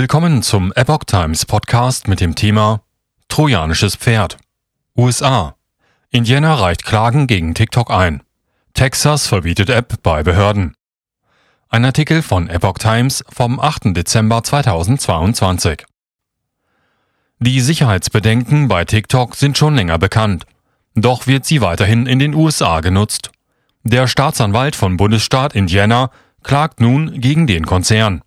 Willkommen zum Epoch Times Podcast mit dem Thema Trojanisches Pferd. USA. Indiana reicht Klagen gegen TikTok ein. Texas verbietet App bei Behörden. Ein Artikel von Epoch Times vom 8. Dezember 2022. Die Sicherheitsbedenken bei TikTok sind schon länger bekannt. Doch wird sie weiterhin in den USA genutzt. Der Staatsanwalt von Bundesstaat Indiana klagt nun gegen den Konzern.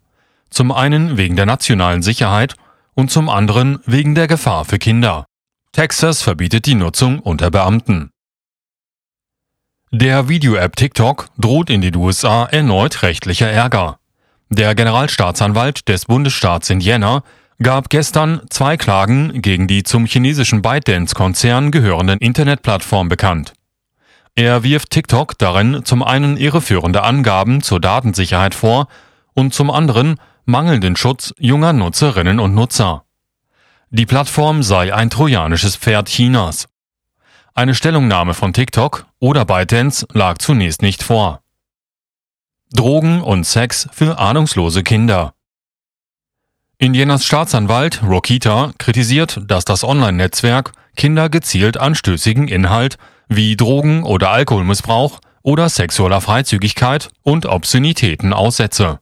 Zum einen wegen der nationalen Sicherheit und zum anderen wegen der Gefahr für Kinder. Texas verbietet die Nutzung unter Beamten. Der Video-App TikTok droht in den USA erneut rechtlicher Ärger. Der Generalstaatsanwalt des Bundesstaats Indiana gab gestern zwei Klagen gegen die zum chinesischen ByteDance-Konzern gehörenden Internetplattform bekannt. Er wirft TikTok darin zum einen irreführende Angaben zur Datensicherheit vor und zum anderen mangelnden Schutz junger Nutzerinnen und Nutzer. Die Plattform sei ein trojanisches Pferd Chinas. Eine Stellungnahme von TikTok oder ByteDance lag zunächst nicht vor. Drogen und Sex für ahnungslose Kinder. Indianas Staatsanwalt Rokita kritisiert, dass das Online-Netzwerk Kinder gezielt anstößigen Inhalt wie Drogen- oder Alkoholmissbrauch oder sexueller Freizügigkeit und Obszönitäten aussetze.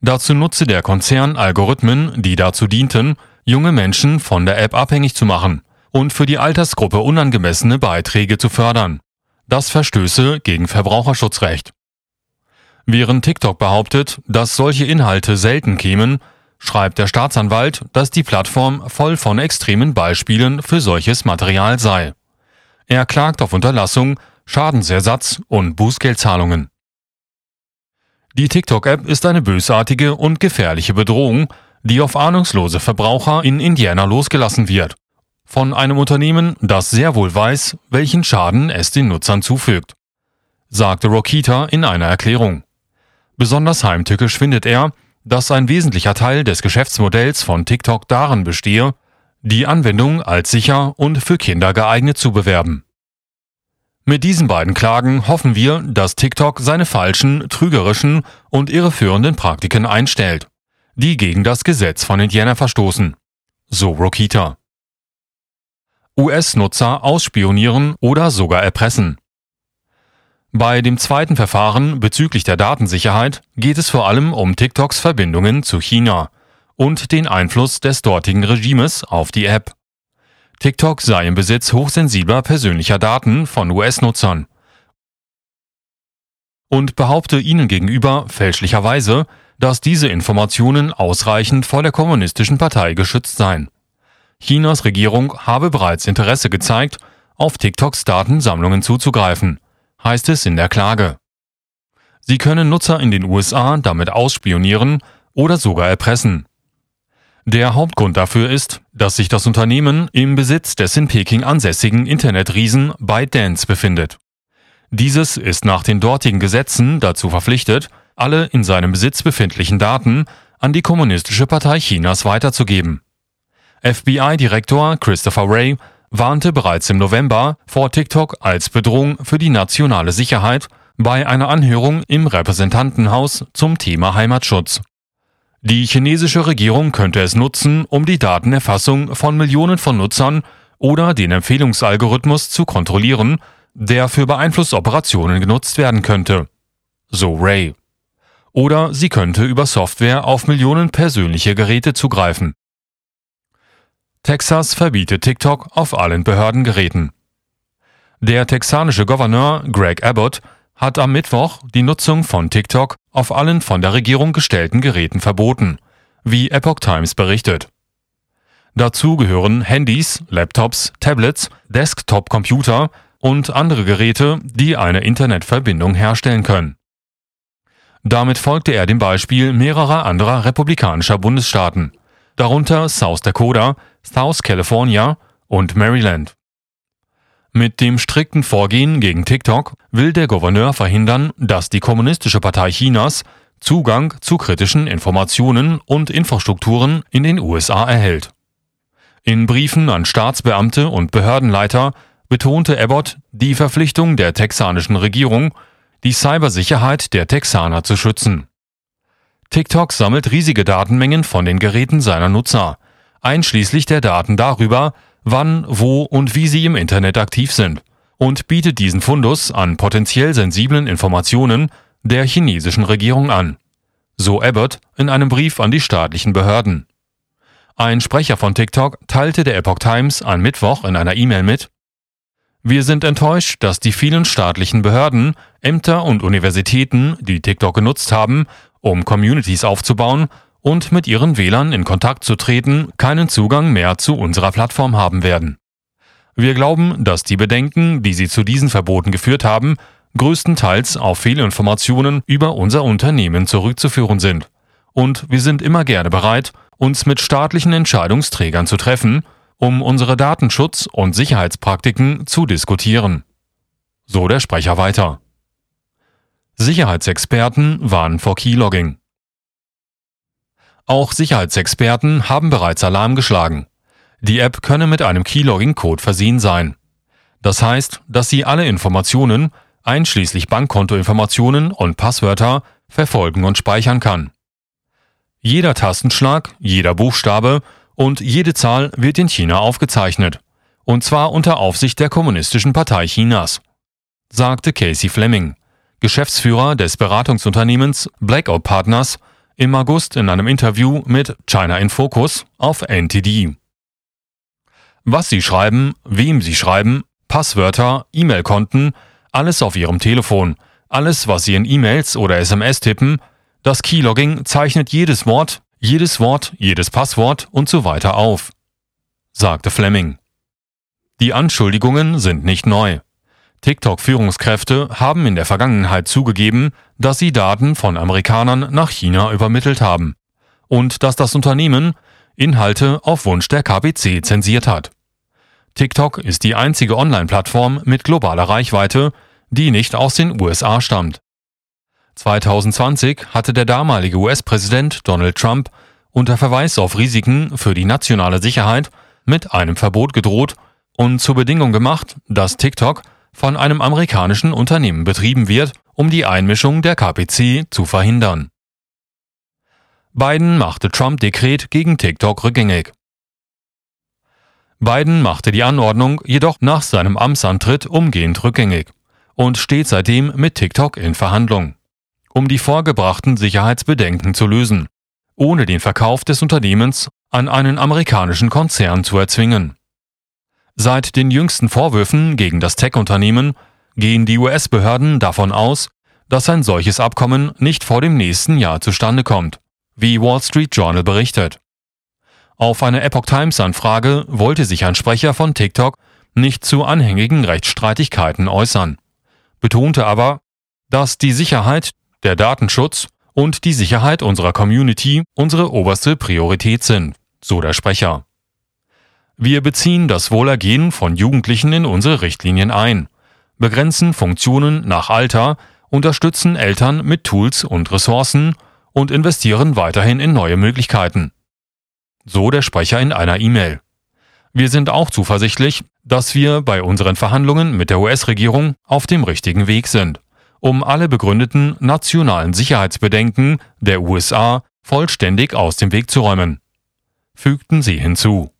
Dazu nutze der Konzern Algorithmen, die dazu dienten, junge Menschen von der App abhängig zu machen und für die Altersgruppe unangemessene Beiträge zu fördern. Das verstöße gegen Verbraucherschutzrecht. Während TikTok behauptet, dass solche Inhalte selten kämen, schreibt der Staatsanwalt, dass die Plattform voll von extremen Beispielen für solches Material sei. Er klagt auf Unterlassung, Schadensersatz und Bußgeldzahlungen. Die TikTok-App ist eine bösartige und gefährliche Bedrohung, die auf ahnungslose Verbraucher in Indiana losgelassen wird. Von einem Unternehmen, das sehr wohl weiß, welchen Schaden es den Nutzern zufügt, sagte Rokita in einer Erklärung. Besonders heimtückisch findet er, dass ein wesentlicher Teil des Geschäftsmodells von TikTok darin bestehe, die Anwendung als sicher und für Kinder geeignet zu bewerben. Mit diesen beiden Klagen hoffen wir, dass TikTok seine falschen, trügerischen und irreführenden Praktiken einstellt, die gegen das Gesetz von Indiana verstoßen. So Rokita. US-Nutzer ausspionieren oder sogar erpressen. Bei dem zweiten Verfahren bezüglich der Datensicherheit geht es vor allem um TikToks Verbindungen zu China und den Einfluss des dortigen Regimes auf die App. TikTok sei im Besitz hochsensibler persönlicher Daten von US-Nutzern und behaupte ihnen gegenüber fälschlicherweise, dass diese Informationen ausreichend vor der kommunistischen Partei geschützt seien. Chinas Regierung habe bereits Interesse gezeigt, auf TikToks Datensammlungen zuzugreifen, heißt es in der Klage. Sie können Nutzer in den USA damit ausspionieren oder sogar erpressen. Der Hauptgrund dafür ist, dass sich das Unternehmen im Besitz des in Peking ansässigen Internetriesen ByteDance befindet. Dieses ist nach den dortigen Gesetzen dazu verpflichtet, alle in seinem Besitz befindlichen Daten an die Kommunistische Partei Chinas weiterzugeben. FBI-Direktor Christopher Wray warnte bereits im November vor TikTok als Bedrohung für die nationale Sicherheit bei einer Anhörung im Repräsentantenhaus zum Thema Heimatschutz. Die chinesische Regierung könnte es nutzen, um die Datenerfassung von Millionen von Nutzern oder den Empfehlungsalgorithmus zu kontrollieren, der für Beeinflussoperationen genutzt werden könnte. So Ray. Oder sie könnte über Software auf Millionen persönliche Geräte zugreifen. Texas verbietet TikTok auf allen Behördengeräten. Der texanische Gouverneur Greg Abbott hat am Mittwoch die Nutzung von TikTok auf allen von der Regierung gestellten Geräten verboten, wie Epoch Times berichtet. Dazu gehören Handys, Laptops, Tablets, Desktop-Computer und andere Geräte, die eine Internetverbindung herstellen können. Damit folgte er dem Beispiel mehrerer anderer republikanischer Bundesstaaten, darunter South Dakota, South California und Maryland. Mit dem strikten Vorgehen gegen TikTok will der Gouverneur verhindern, dass die Kommunistische Partei Chinas Zugang zu kritischen Informationen und Infrastrukturen in den USA erhält. In Briefen an Staatsbeamte und Behördenleiter betonte Abbott die Verpflichtung der texanischen Regierung, die Cybersicherheit der Texaner zu schützen. TikTok sammelt riesige Datenmengen von den Geräten seiner Nutzer, einschließlich der Daten darüber, wann, wo und wie sie im Internet aktiv sind, und bietet diesen Fundus an potenziell sensiblen Informationen der chinesischen Regierung an. So Abbott in einem Brief an die staatlichen Behörden. Ein Sprecher von TikTok teilte der Epoch Times am Mittwoch in einer E-Mail mit, wir sind enttäuscht, dass die vielen staatlichen Behörden, Ämter und Universitäten, die TikTok genutzt haben, um Communities aufzubauen und mit ihren Wählern in Kontakt zu treten, keinen Zugang mehr zu unserer Plattform haben werden. Wir glauben, dass die Bedenken, die sie zu diesen Verboten geführt haben, größtenteils auf Fehlinformationen über unser Unternehmen zurückzuführen sind. Und wir sind immer gerne bereit, uns mit staatlichen Entscheidungsträgern zu treffen, um unsere Datenschutz- und Sicherheitspraktiken zu diskutieren. So der Sprecher weiter. Sicherheitsexperten warnen vor Keylogging. Auch Sicherheitsexperten haben bereits Alarm geschlagen. Die App könne mit einem Keylogging-Code versehen sein. Das heißt, dass sie alle Informationen, einschließlich Bankkontoinformationen und Passwörter, verfolgen und speichern kann. Jeder Tastenschlag, jeder Buchstabe und jede Zahl wird in China aufgezeichnet, und zwar unter Aufsicht der Kommunistischen Partei Chinas, sagte Casey Fleming, Geschäftsführer des Beratungsunternehmens Blackout Partners, im August in einem Interview mit China in Focus auf NTD. Was Sie schreiben, wem Sie schreiben, Passwörter, E-Mail-Konten, alles auf Ihrem Telefon, alles, was Sie in E-Mails oder SMS tippen, das Keylogging zeichnet jedes Wort, jedes Wort, jedes Passwort und so weiter auf, sagte Fleming. Die Anschuldigungen sind nicht neu. TikTok-Führungskräfte haben in der Vergangenheit zugegeben, dass sie Daten von Amerikanern nach China übermittelt haben und dass das Unternehmen Inhalte auf Wunsch der KPC zensiert hat. TikTok ist die einzige Online-Plattform mit globaler Reichweite, die nicht aus den USA stammt. 2020 hatte der damalige US-Präsident Donald Trump unter Verweis auf Risiken für die nationale Sicherheit mit einem Verbot gedroht und zur Bedingung gemacht, dass TikTok von einem amerikanischen Unternehmen betrieben wird, um die Einmischung der KPC zu verhindern. Biden machte Trump-Dekret gegen TikTok rückgängig. Biden machte die Anordnung jedoch nach seinem Amtsantritt umgehend rückgängig und steht seitdem mit TikTok in Verhandlung, um die vorgebrachten Sicherheitsbedenken zu lösen, ohne den Verkauf des Unternehmens an einen amerikanischen Konzern zu erzwingen. Seit den jüngsten Vorwürfen gegen das Tech-Unternehmen gehen die US-Behörden davon aus, dass ein solches Abkommen nicht vor dem nächsten Jahr zustande kommt, wie Wall Street Journal berichtet. Auf eine Epoch Times-Anfrage wollte sich ein Sprecher von TikTok nicht zu anhängigen Rechtsstreitigkeiten äußern, betonte aber, dass die Sicherheit, der Datenschutz und die Sicherheit unserer Community unsere oberste Priorität sind, so der Sprecher. Wir beziehen das Wohlergehen von Jugendlichen in unsere Richtlinien ein, begrenzen Funktionen nach Alter, unterstützen Eltern mit Tools und Ressourcen und investieren weiterhin in neue Möglichkeiten. So der Sprecher in einer E-Mail. Wir sind auch zuversichtlich, dass wir bei unseren Verhandlungen mit der US-Regierung auf dem richtigen Weg sind, um alle begründeten nationalen Sicherheitsbedenken der USA vollständig aus dem Weg zu räumen. Fügten sie hinzu.